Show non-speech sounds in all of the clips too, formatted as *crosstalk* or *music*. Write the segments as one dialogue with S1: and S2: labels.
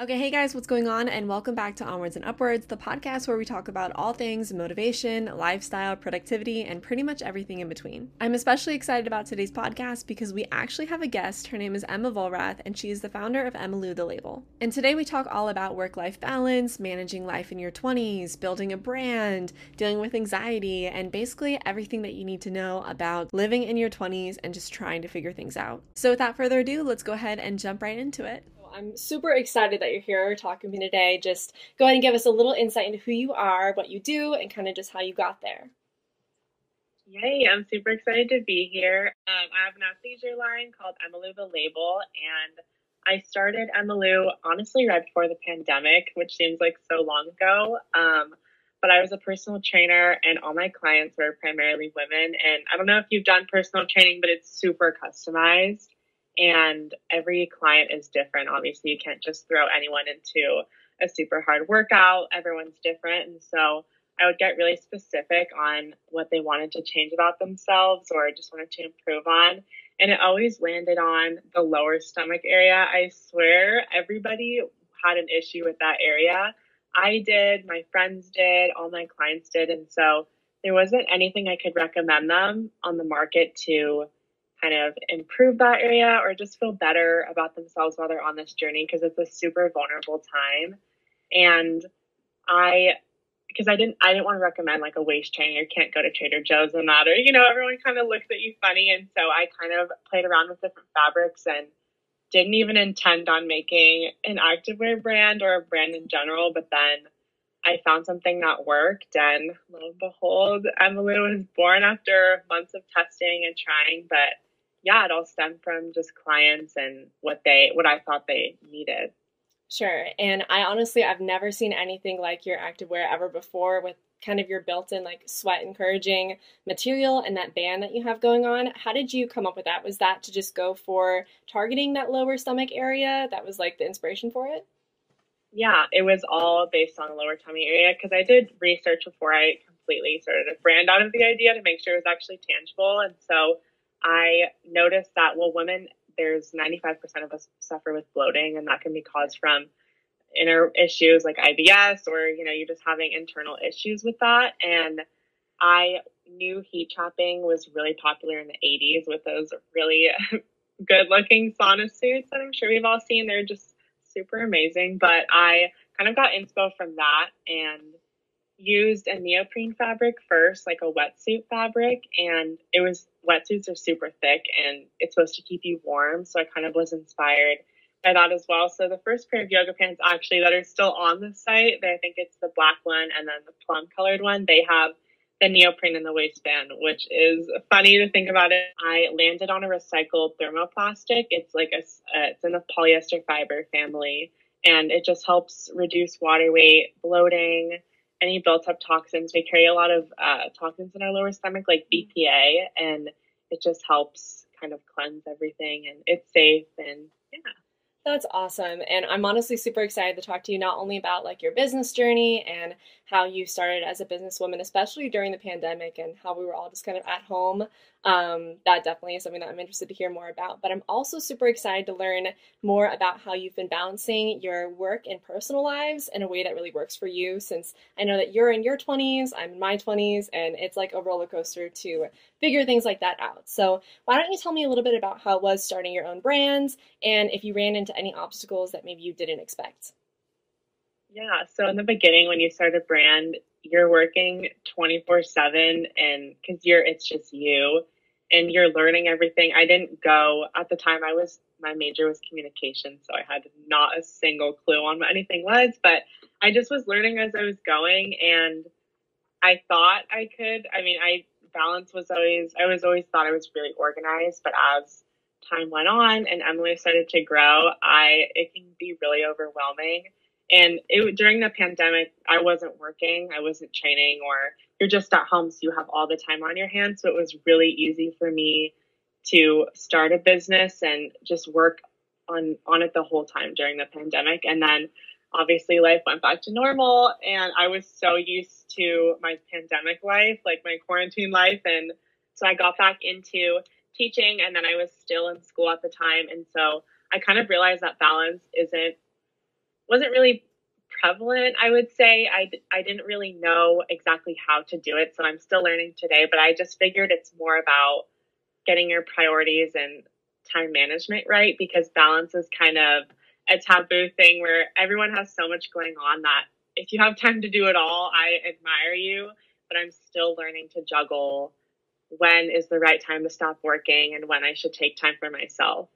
S1: Okay, hey guys, what's going on? And welcome back to Onwards and Upwards, the podcast where we talk about all things motivation, lifestyle, productivity, and pretty much everything in between. I'm especially excited about today's podcast because we actually have a guest. Her name is Emma Vollrath, and she is the founder of Emmalou the Label. And today we talk all about work life balance, managing life in your 20s, building a brand, dealing with anxiety, and basically everything that you need to know about living in your 20s and just trying to figure things out. So, without further ado, let's go ahead and jump right into it. I'm super excited that you're here talking to me today. Just go ahead and give us a little insight into who you are, what you do, and kind of just how you got there.
S2: Yay, I'm super excited to be here. Um, I have an athleisure line called Emmalou the Label, and I started Emmalou honestly right before the pandemic, which seems like so long ago. Um, but I was a personal trainer, and all my clients were primarily women. And I don't know if you've done personal training, but it's super customized and every client is different. Obviously, you can't just throw anyone into a super hard workout. Everyone's different. And so I would get really specific on what they wanted to change about themselves or just wanted to improve on. And it always landed on the lower stomach area. I swear everybody had an issue with that area. I did, my friends did, all my clients did. And so there wasn't anything I could recommend them on the market to kind of improve that area or just feel better about themselves while they're on this journey because it's a super vulnerable time. And I because I didn't I didn't want to recommend like a waist trainer. You can't go to Trader Joe's and that or you know, everyone kind of looks at you funny. And so I kind of played around with different fabrics and didn't even intend on making an activewear brand or a brand in general, but then I found something that worked, and lo and behold, Emmalou was born after months of testing and trying. But yeah, it all stemmed from just clients and what they what I thought they needed.
S1: Sure. And I honestly I've never seen anything like your activewear ever before with kind of your built-in like sweat encouraging material and that band that you have going on. How did you come up with that? Was that to just go for targeting that lower stomach area? That was like the inspiration for it?
S2: Yeah, it was all based on the lower tummy area because I did research before I completely started a brand out of the idea to make sure it was actually tangible. And so I noticed that, well, women, there's 95% of us suffer with bloating, and that can be caused from inner issues like IBS or, you know, you're just having internal issues with that. And I knew heat trapping was really popular in the 80s with those really *laughs* good looking sauna suits that I'm sure we've all seen. They're just super amazing. But I kind of got inspo from that and used a neoprene fabric first, like a wetsuit fabric, and it was wetsuits are super thick and it's supposed to keep you warm. So I kind of was inspired by that as well. So the first pair of yoga pants actually that are still on the site, I think it's the black one and then the plum colored one, they have the neoprene in the waistband, which is funny to think about it. I landed on a recycled thermoplastic. It's like a, uh, it's in the polyester fiber family and it just helps reduce water weight, bloating, any built up toxins. We carry a lot of uh, toxins in our lower stomach, like BPA, and it just helps kind of cleanse everything. And it's safe and yeah.
S1: That's awesome. And I'm honestly super excited to talk to you not only about like your business journey and how you started as a businesswoman, especially during the pandemic and how we were all just kind of at home. Um, that definitely is something that I'm interested to hear more about. But I'm also super excited to learn more about how you've been balancing your work and personal lives in a way that really works for you. Since I know that you're in your 20s, I'm in my 20s, and it's like a roller coaster to figure things like that out. So, why don't you tell me a little bit about how it was starting your own brands and if you ran into any obstacles that maybe you didn't expect?
S2: Yeah. So in the beginning, when you start a brand, you're working 24 seven and cause you're, it's just you and you're learning everything. I didn't go at the time. I was, my major was communication. So I had not a single clue on what anything was, but I just was learning as I was going. And I thought I could, I mean, I, balance was always, I was always thought I was really organized, but as time went on and Emmalou started to grow, I, it can be really overwhelming and it, during the pandemic, I wasn't working, I wasn't training, or you're just at home, so you have all the time on your hands. So it was really easy for me to start a business and just work on on it the whole time during the pandemic. And then obviously life went back to normal, and I was so used to my pandemic life, like my quarantine life, and so I got back into teaching, and then I was still in school at the time, and so I kind of realized that balance isn't wasn't really prevalent, I would say. I, I didn't really know exactly how to do it. So I'm still learning today, but I just figured it's more about getting your priorities and time management right because balance is kind of a taboo thing where everyone has so much going on that if you have time to do it all, I admire you, but I'm still learning to juggle when is the right time to stop working and when I should take time for myself.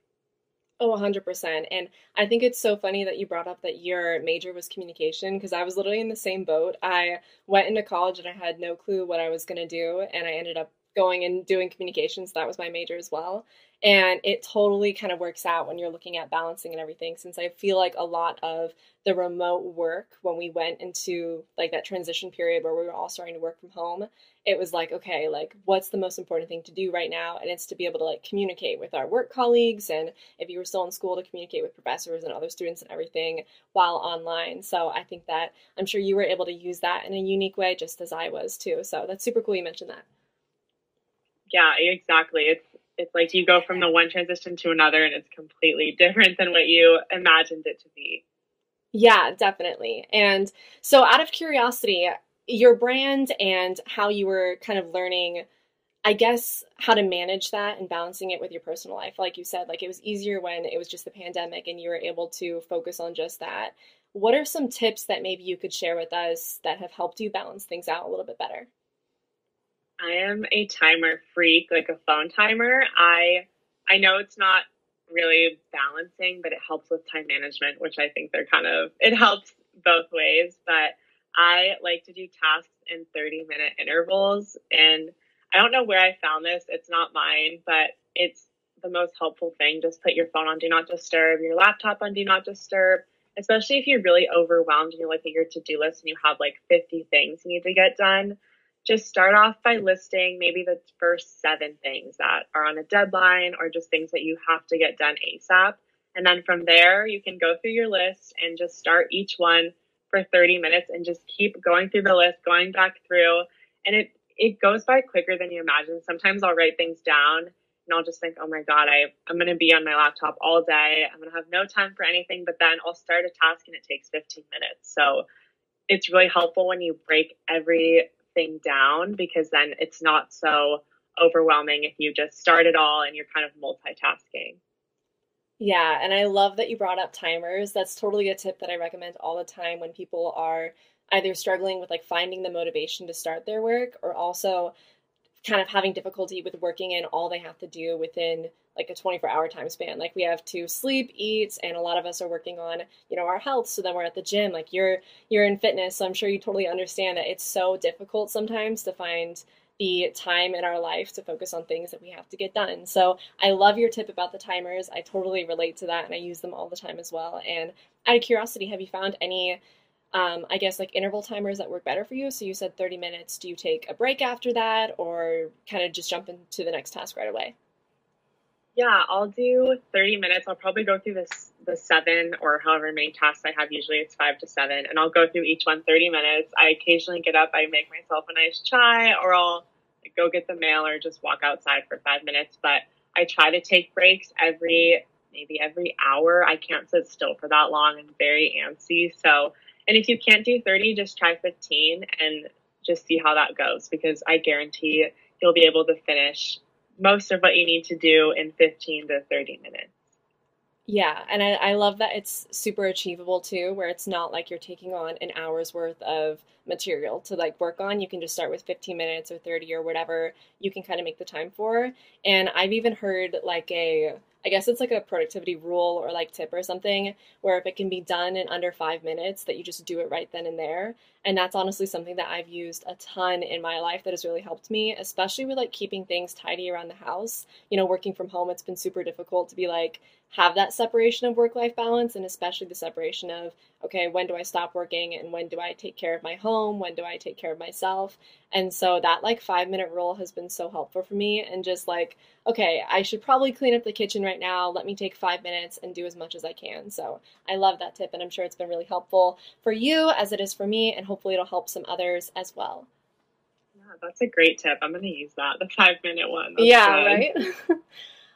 S1: Oh, 100%. And I think it's so funny that you brought up that your major was communication because I was literally in the same boat. I went into college and I had no clue what I was going to do, and I ended up going and doing communications. That was my major as well. And it totally kind of works out when you're looking at balancing and everything, since I feel like a lot of the remote work, when we went into like that transition period where we were all starting to work from home, it was like, okay, like what's the most important thing to do right now? And it's to be able to like communicate with our work colleagues. And if you were still in school, to communicate with professors and other students and everything while online. So I think that I'm sure you were able to use that in a unique way, just as I was too. So that's super cool you mentioned that.
S2: Yeah, exactly. It's it's like you go from the one transition to another and it's completely *laughs* different than what you imagined it to be.
S1: Yeah, definitely. And so out of curiosity, your brand and how you were kind of learning I guess how to manage that and balancing it with your personal life. Like you said, like it was easier when it was just the pandemic and you were able to focus on just that. What are some tips that maybe you could share with us that have helped you balance things out a little bit better?
S2: I am a timer freak, like a phone timer. I I know it's not really balancing, but it helps with time management, which I think they're kind of it helps both ways. But I like to do tasks in 30 minute intervals. And I don't know where I found this. It's not mine, but it's the most helpful thing. Just put your phone on do not disturb, your laptop on do not disturb, especially if you're really overwhelmed and you look at your to do list and you have like 50 things you need to get done just start off by listing maybe the first seven things that are on a deadline or just things that you have to get done ASAP. And then from there, you can go through your list and just start each one for 30 minutes and just keep going through the list, going back through. And it, it goes by quicker than you imagine. Sometimes I'll write things down and I'll just think, oh my God, I, I'm going to be on my laptop all day. I'm going to have no time for anything. But then I'll start a task and it takes 15 minutes. So it's really helpful when you break every thing down because then it's not so overwhelming if you just start it all and you're kind of multitasking.
S1: Yeah, and I love that you brought up timers. That's totally a tip that I recommend all the time when people are either struggling with like finding the motivation to start their work or also kind of having difficulty with working in all they have to do within like a 24 hour time span. Like we have to sleep eat and a lot of us are working on you know our health. So then we're at the gym. Like you're you're in fitness. So i'm sure you totally understand that it's so difficult sometimes to find the time in our life to focus on things that we have to get done. So i love your tip about the timers. I totally relate to that and i use them all the time as well. And out of curiosity have you found any um, I guess like interval timers that work better for you. So you said 30 minutes. Do you take a break after that or kind of just jump into the next task right away?
S2: Yeah, I'll do 30 minutes. I'll probably go through this the seven or however many tasks I have. Usually it's five to seven, and I'll go through each one 30 minutes. I occasionally get up, I make myself a nice chai, or I'll go get the mail or just walk outside for five minutes. But I try to take breaks every maybe every hour. I can't sit still for that long. I'm very antsy. So, and if you can't do 30, just try 15 and just see how that goes because I guarantee you'll be able to finish most of what you need to do in 15 to 30 minutes.
S1: Yeah, and I, I love that it's super achievable too, where it's not like you're taking on an hour's worth of material to like work on. You can just start with 15 minutes or 30 or whatever you can kind of make the time for. And I've even heard like a I guess it's like a productivity rule or like tip or something where if it can be done in under five minutes, that you just do it right then and there. And that's honestly something that I've used a ton in my life that has really helped me, especially with like keeping things tidy around the house. You know, working from home, it's been super difficult to be like, have that separation of work life balance and especially the separation of okay when do i stop working and when do i take care of my home when do i take care of myself? And so that like 5 minute rule has been so helpful for me and just like okay i should probably clean up the kitchen right now. Let me take 5 minutes and do as much as i can. So i love that tip and i'm sure it's been really helpful for you as it is for me and hopefully it'll help some others as well.
S2: Yeah that's a great tip. I'm going to use that the 5 minute one. That's
S1: yeah good. right *laughs*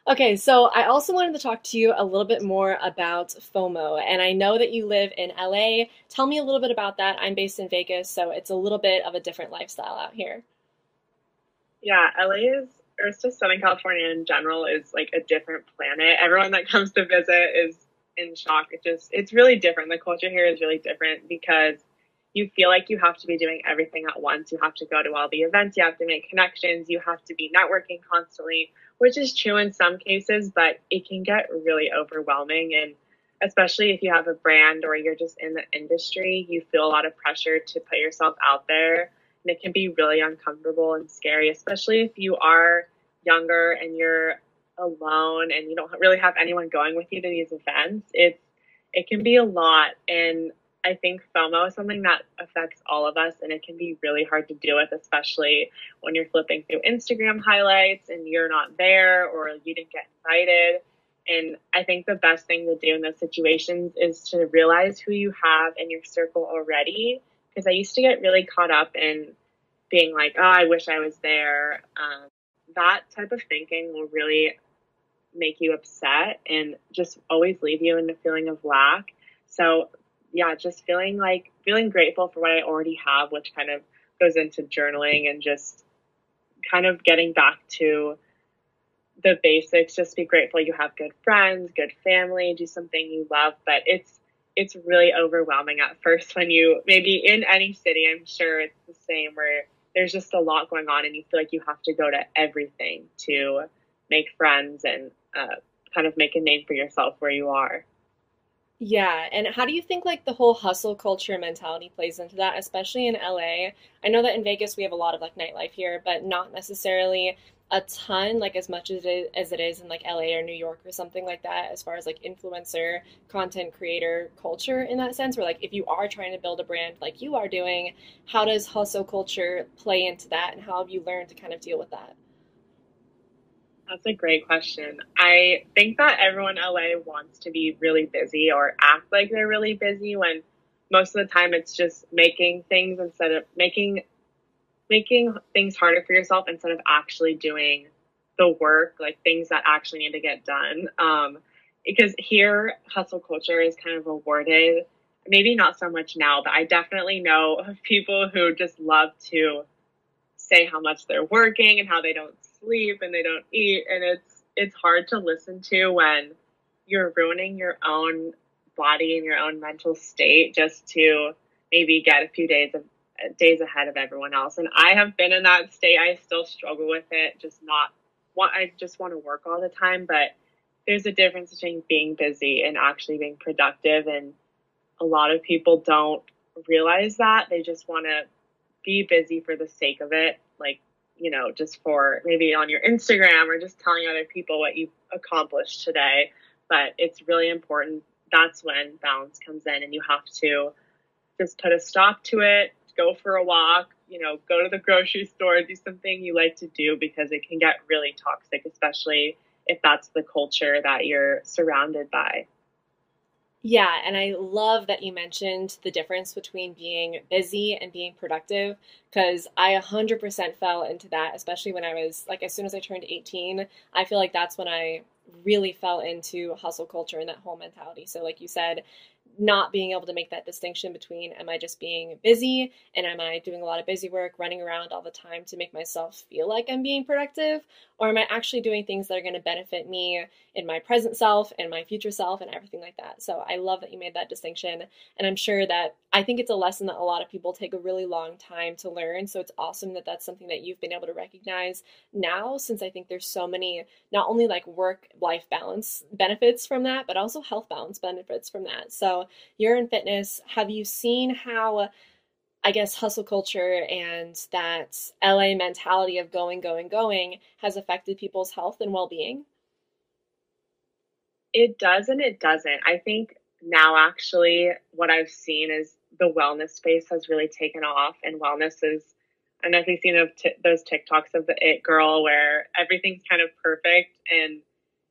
S1: Okay, so I also wanted to talk to you a little bit more about FOMO. And I know that you live in LA. Tell me a little bit about that. I'm based in Vegas, so it's a little bit of a different lifestyle out here.
S2: Yeah, LA is, or it's just Southern California in general, is like a different planet. Everyone that comes to visit is in shock. It just, it's really different. The culture here is really different because you feel like you have to be doing everything at once. You have to go to all the events, you have to make connections, you have to be networking constantly which is true in some cases, but it can get really overwhelming. And especially if you have a brand or you're just in the industry, you feel a lot of pressure to put yourself out there. And it can be really uncomfortable and scary, especially if you are younger and you're alone and you don't really have anyone going with you to these events. It's it can be a lot and I think FOMO is something that affects all of us and it can be really hard to deal with, especially when you're flipping through Instagram highlights and you're not there or you didn't get invited. And I think the best thing to do in those situations is to realize who you have in your circle already. Because I used to get really caught up in being like, oh, I wish I was there. Um, that type of thinking will really make you upset and just always leave you in a feeling of lack. So yeah, just feeling like feeling grateful for what I already have, which kind of goes into journaling and just kind of getting back to the basics. Just be grateful you have good friends, good family, do something you love. But it's it's really overwhelming at first when you maybe in any city. I'm sure it's the same where there's just a lot going on and you feel like you have to go to everything to make friends and uh, kind of make a name for yourself where you are.
S1: Yeah, and how do you think like the whole hustle culture mentality plays into that, especially in LA? I know that in Vegas we have a lot of like nightlife here, but not necessarily a ton, like as much as it is, as it is in like LA or New York or something like that, as far as like influencer, content creator culture in that sense, where like if you are trying to build a brand like you are doing, how does hustle culture play into that, and how have you learned to kind of deal with that?
S2: That's a great question. I think that everyone in LA wants to be really busy or act like they're really busy when most of the time it's just making things instead of making making things harder for yourself instead of actually doing the work, like things that actually need to get done. Um, because here hustle culture is kind of awarded, maybe not so much now, but I definitely know people who just love to say how much they're working and how they don't sleep and they don't eat and it's it's hard to listen to when you're ruining your own body and your own mental state just to maybe get a few days of days ahead of everyone else. And i have been in that state. I still struggle with it just not want i just want to work all the time but there's a difference between being busy and actually being productive and a lot of people don't realize that. They just want to be busy for the sake of it like you know, just for maybe on your Instagram or just telling other people what you've accomplished today. But it's really important. That's when balance comes in, and you have to just put a stop to it, go for a walk, you know, go to the grocery store, do something you like to do because it can get really toxic, especially if that's the culture that you're surrounded by.
S1: Yeah, and I love that you mentioned the difference between being busy and being productive because I 100% fell into that, especially when I was like, as soon as I turned 18, I feel like that's when I really fell into hustle culture and that whole mentality. So, like you said, not being able to make that distinction between am I just being busy and am I doing a lot of busy work, running around all the time to make myself feel like I'm being productive, or am I actually doing things that are going to benefit me in my present self and my future self and everything like that. So I love that you made that distinction. And I'm sure that I think it's a lesson that a lot of people take a really long time to learn. So it's awesome that that's something that you've been able to recognize now, since I think there's so many, not only like work life balance benefits from that, but also health balance benefits from that. So you're in fitness. Have you seen how? I guess hustle culture and that LA mentality of going, going, going has affected people's health and well being?
S2: It does and it doesn't. I think now actually what I've seen is the wellness space has really taken off and wellness is I don't know if you've seen those TikToks of the it girl where everything's kind of perfect and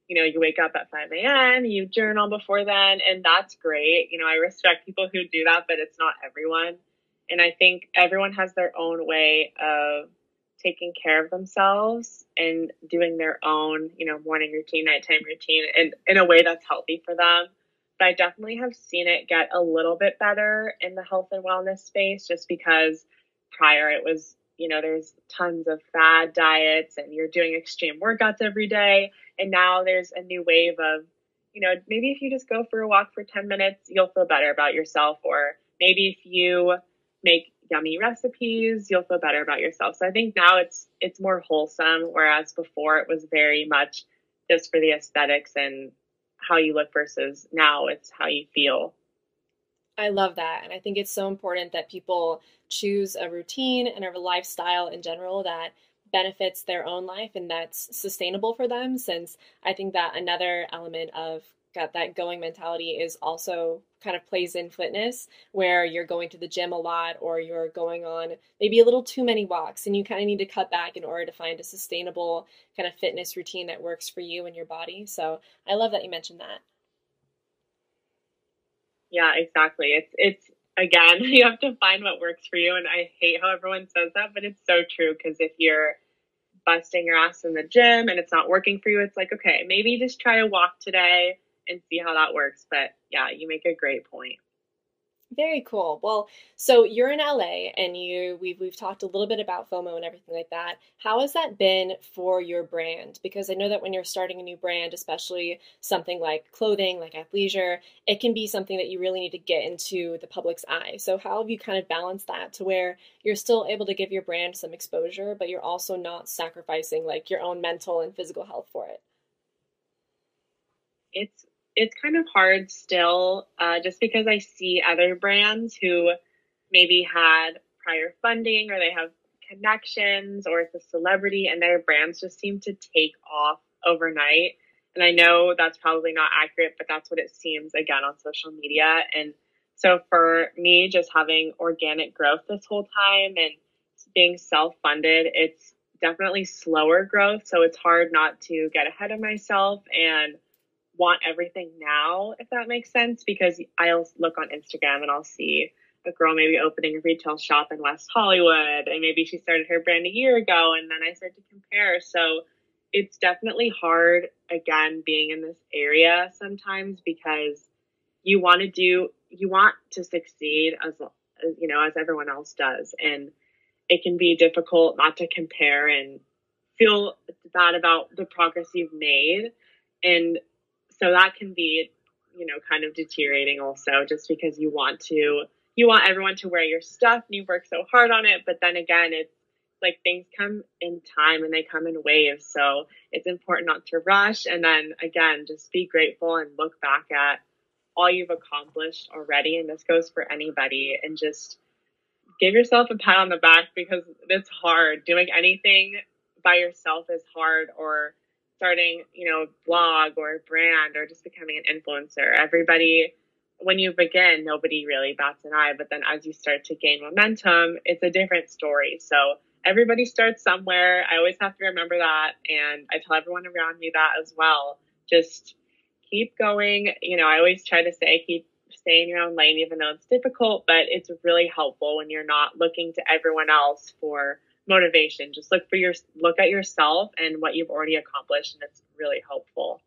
S2: you know you wake up at 5 a.m. you journal before then and that's great. You know I respect people who do that, but it's not everyone. And I think everyone has their own way of taking care of themselves and doing their own, you know, morning routine, nighttime routine and in a way that's healthy for them. But I definitely have seen it get a little bit better in the health and wellness space just because prior it was, you know, there's tons of fad diets and you're doing extreme workouts every day. And now there's a new wave of, you know, maybe if you just go for a walk for 10 minutes, you'll feel better about yourself. Or maybe if you make yummy recipes, you'll feel better about yourself. So I think now it's it's more wholesome, whereas before it was very much just for the aesthetics and how you look versus now it's how you feel.
S1: I love that. And I think it's so important that people choose a routine and a lifestyle in general that benefits their own life and that's sustainable for them since I think that another element of got that going mentality is also kind of plays in fitness where you're going to the gym a lot or you're going on maybe a little too many walks and you kind of need to cut back in order to find a sustainable kind of fitness routine that works for you and your body. So I love that you mentioned that.
S2: Yeah, exactly. It's it's again, *laughs* you have to find what works for you and I hate how everyone says that, but it's so true because if you're busting your ass in the gym and it's not working for you, it's like, okay, maybe just try a walk today and see how that works. But yeah, you make a great point.
S1: Very cool. Well, so you're in LA and you we've we've talked a little bit about FOMO and everything like that. How has that been for your brand? Because I know that when you're starting a new brand, especially something like clothing, like athleisure, it can be something that you really need to get into the public's eye. So how have you kind of balanced that to where you're still able to give your brand some exposure, but you're also not sacrificing like your own mental and physical health for it?
S2: It's it's kind of hard still, uh, just because I see other brands who maybe had prior funding or they have connections or it's a celebrity and their brands just seem to take off overnight. And I know that's probably not accurate, but that's what it seems again on social media. And so for me, just having organic growth this whole time and being self funded, it's definitely slower growth. So it's hard not to get ahead of myself and want everything now, if that makes sense, because I'll look on Instagram and I'll see a girl maybe opening a retail shop in West Hollywood and maybe she started her brand a year ago and then I start to compare. So it's definitely hard again being in this area sometimes because you want to do you want to succeed as, you know as everyone else does and it can be difficult not to compare and feel bad about the progress you've made and so that can be you know kind of deteriorating also just because you want to you want everyone to wear your stuff and you work so hard on it but then again it's like things come in time and they come in waves. So it's important not to rush and then again just be grateful and look back at all you've accomplished already. And this goes for anybody and just give yourself a pat on the back because it's hard. Doing anything by yourself is hard or starting, you know, a blog or a brand or just becoming an influencer. Everybody, when you begin, nobody really bats an eye. But then as you start to gain momentum, it's a different story. So everybody starts somewhere. I always have to remember that. And I tell everyone around me that as well. Just keep going. You know, I always try to say, keep stay in your own lane, even though it's difficult, but it's really helpful when you're not looking to everyone else for motivation. Just look for your look at yourself and what you've already accomplished, and it's really helpful.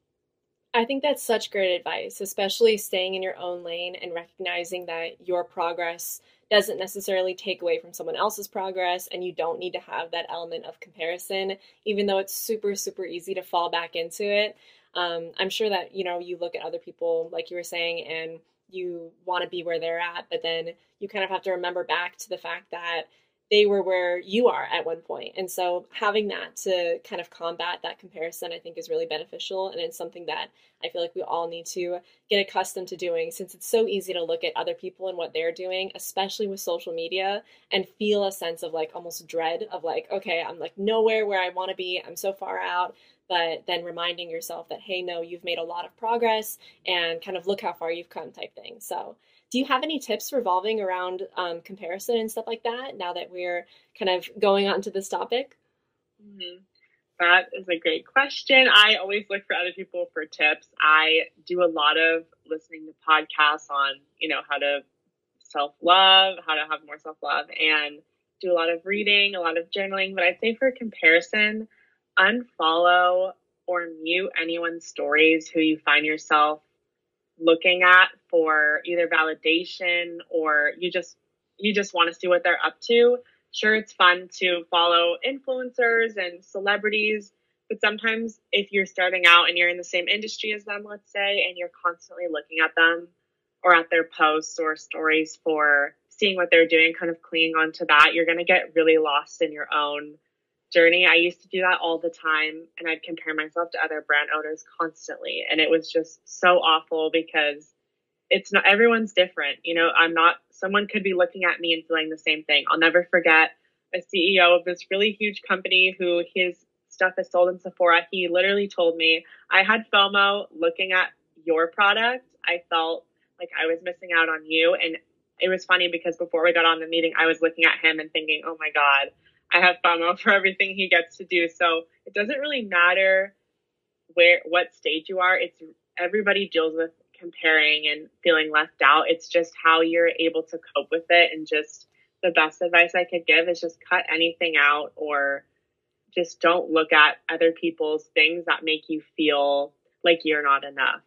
S1: I think that's such great advice, especially staying in your own lane and recognizing that your progress doesn't necessarily take away from someone else's progress and you don't need to have that element of comparison, even though it's super, super easy to fall back into it. Um, I'm sure that, you know, you look at other people, like you were saying, and you want to be where they're at, but then you kind of have to remember back to the fact that they were where you are at one point. And so having that to kind of combat that comparison, I think is really beneficial. And it's something that I feel like we all need to get accustomed to doing since it's so easy to look at other people and what they're doing, especially with social media, and feel a sense of like almost dread of like, okay, I'm like nowhere where I want to be. I'm so far out. But then reminding yourself that, hey, no, you've made a lot of progress and kind of look how far you've come type thing. So do you have any tips revolving around um, comparison and stuff like that now that we're kind of going on to this topic?
S2: Mm-hmm. That is a great question. I always look for other people for tips. I do a lot of listening to podcasts on, you know, how to self love, how to have more self love. And do a lot of reading, a lot of journaling, but I'd say for comparison, unfollow or mute anyone's stories who you find yourself looking at for either validation or you just you just want to see what they're up to. Sure, it's fun to follow influencers and celebrities, but sometimes if you're starting out and you're in the same industry as them, let's say, and you're constantly looking at them or at their posts or stories for seeing what they're doing, kind of clinging onto that, you're going to get really lost in your own journey. I used to do that all the time and I'd compare myself to other brand owners constantly. And it was just so awful because it's not everyone's different. You know, I'm not someone could be looking at me and feeling the same thing. I'll never forget a CEO of this really huge company who his stuff is sold in Sephora. He literally told me, I had FOMO looking at your product. I felt like I was missing out on you. And it was funny because before we got on the meeting, I was looking at him and thinking, oh my God, I have FOMO *laughs* for everything he gets to do. So it doesn't really matter where, what stage you are. It's everybody deals with comparing and feeling left out. It's just how you're able to cope with it. And just the best advice I could give is just cut anything out or just don't look at other people's things that make you feel like you're not enough.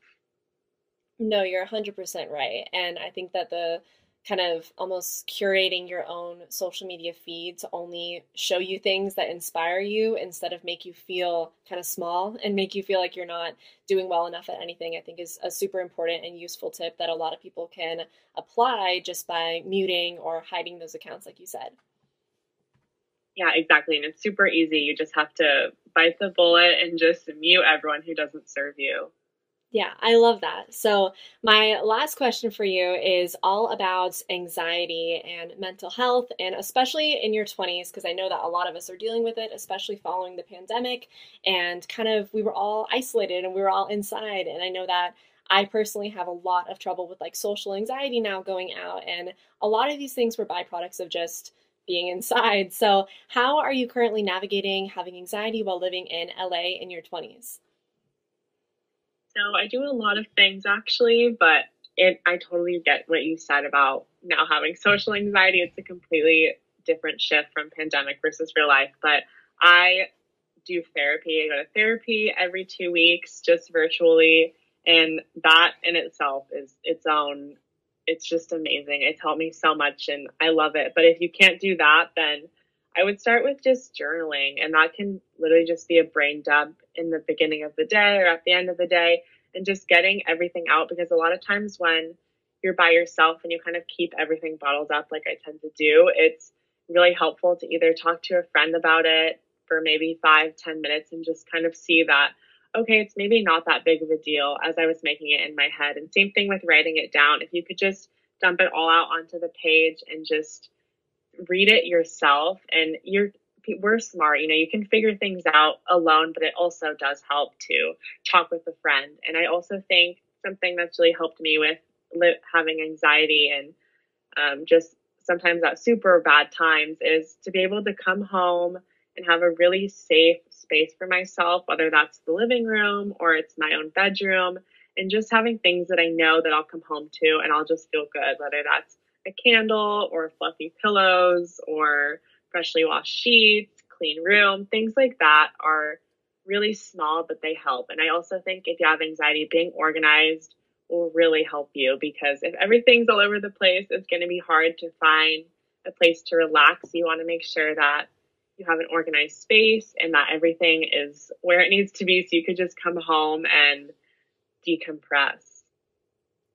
S1: No, you're 100% right. And I think that the kind of almost curating your own social media feed to only show you things that inspire you instead of make you feel kind of small and make you feel like you're not doing well enough at anything, I think is a super important and useful tip that a lot of people can apply just by muting or hiding those accounts, like you said.
S2: Yeah, exactly. And it's super easy. You just have to bite the bullet and just mute everyone who doesn't serve you.
S1: Yeah, I love that. So, my last question for you is all about anxiety and mental health, and especially in your 20s, because I know that a lot of us are dealing with it, especially following the pandemic. And kind of, we were all isolated and we were all inside. And I know that I personally have a lot of trouble with like social anxiety now going out. And a lot of these things were byproducts of just being inside. So, how are you currently navigating having anxiety while living in LA in your 20s?
S2: So I do a lot of things actually, but it I totally get what you said about now having social anxiety. It's a completely different shift from pandemic versus real life. But I do therapy. I go to therapy every two weeks, just virtually, and that in itself is its own. It's just amazing. It's helped me so much, and I love it. But if you can't do that, then I would start with just journaling, and that can literally just be a brain dump in the beginning of the day or at the end of the day, and just getting everything out. Because a lot of times when you're by yourself and you kind of keep everything bottled up, like I tend to do, it's really helpful to either talk to a friend about it for maybe five, ten minutes and just kind of see that, okay, it's maybe not that big of a deal as I was making it in my head. And same thing with writing it down. If you could just dump it all out onto the page and just read it yourself and you're we're smart you know you can figure things out alone but it also does help to talk with a friend. And i also think something that's really helped me with li- having anxiety and um, just sometimes at super bad times is to be able to come home and have a really safe space for myself whether that's the living room or it's my own bedroom and just having things that i know that i'll come home to and i'll just feel good whether that's a candle or fluffy pillows or freshly washed sheets, clean room, things like that are really small, but they help. And I also think if you have anxiety, being organized will really help you because if everything's all over the place, it's going to be hard to find a place to relax. You want to make sure that you have an organized space and that everything is where it needs to be so you could just come home and decompress.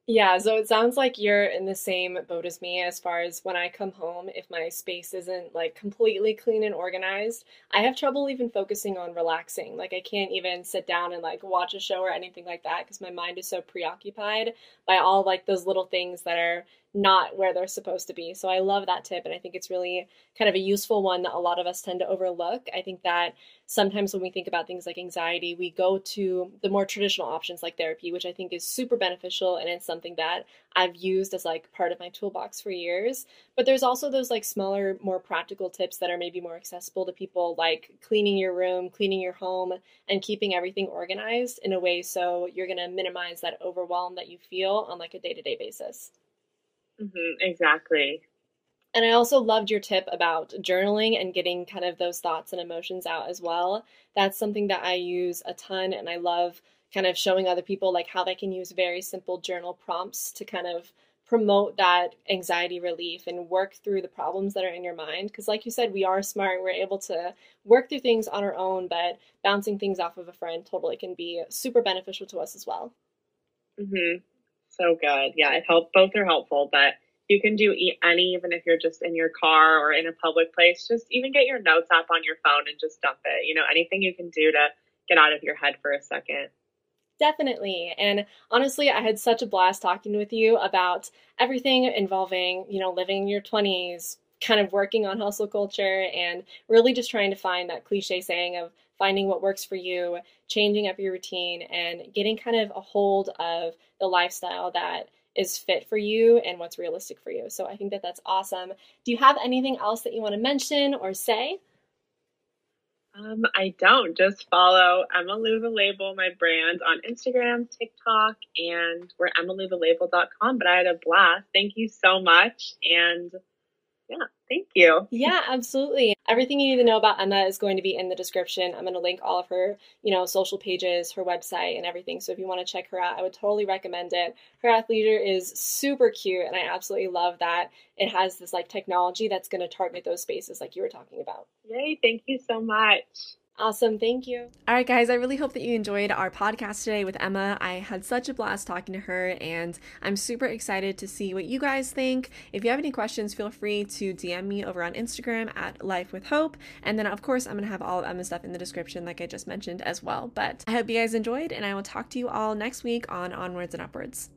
S1: Yeah, so it sounds like you're in the same boat as me as far as when I come home, if my space isn't like completely clean and organized, I have trouble even focusing on relaxing. Like I can't even sit down and like watch a show or anything like that because my mind is so preoccupied by all like those little things that are not where they're supposed to be. So I love that tip and I think it's really kind of a useful one that a lot of us tend to overlook. I think that sometimes when we think about things like anxiety, we go to the more traditional options like therapy, which I think is super beneficial and it's something that I've used as like part of my toolbox for years. But there's also those like smaller, more practical tips that are maybe more accessible to people like cleaning your room, cleaning your home, and keeping everything organized in a way so you're going to minimize that overwhelm that you feel on like a day-to-day basis.
S2: Mm-hmm, exactly.
S1: And I also loved your tip about journaling and getting kind of those thoughts and emotions out as well. That's something that I use a ton and I love kind of showing other people like how they can use very simple journal prompts to kind of promote that anxiety relief and work through the problems that are in your mind because like you said we are smart we're able to work through things on our own but bouncing things off of a friend totally can be super beneficial to us as well
S2: mhm so good yeah it help both are helpful but you can do any even if you're just in your car or in a public place just even get your notes app on your phone and just dump it you know anything you can do to get out of your head for a second
S1: Definitely. And honestly, I had such a blast talking with you about everything involving, you know, living in your 20s, kind of working on hustle culture, and really just trying to find that cliche saying of finding what works for you, changing up your routine, and getting kind of a hold of the lifestyle that is fit for you and what's realistic for you. So I think that that's awesome. Do you have anything else that you want to mention or say?
S2: Um, I don't. Just follow Emmalou the Label, my brand, on Instagram, TikTok, and we're emmalou.thelabel.com. But I had a blast. Thank you so much. And yeah, thank you. *laughs*
S1: Yeah, absolutely. Everything you need to know about Emma is going to be in the description. I'm going to link all of her, you know, social pages, her website, and everything. So if you want to check her out, I would totally recommend it. Her athleisure is super cute, and I absolutely love that it has this like technology that's going to target those spaces like you were talking about.
S2: Yay! Thank you so much.
S1: Awesome. Thank you. All right, guys. I really hope that you enjoyed our podcast today with Emma. I had such a blast talking to her, and I'm super excited to see what you guys think. If you have any questions, feel free to DM me over on Instagram at Life with Hope. And then, of course, I'm going to have all of Emma's stuff in the description, like I just mentioned as well. But I hope you guys enjoyed, and I will talk to you all next week on Onwards and Upwards.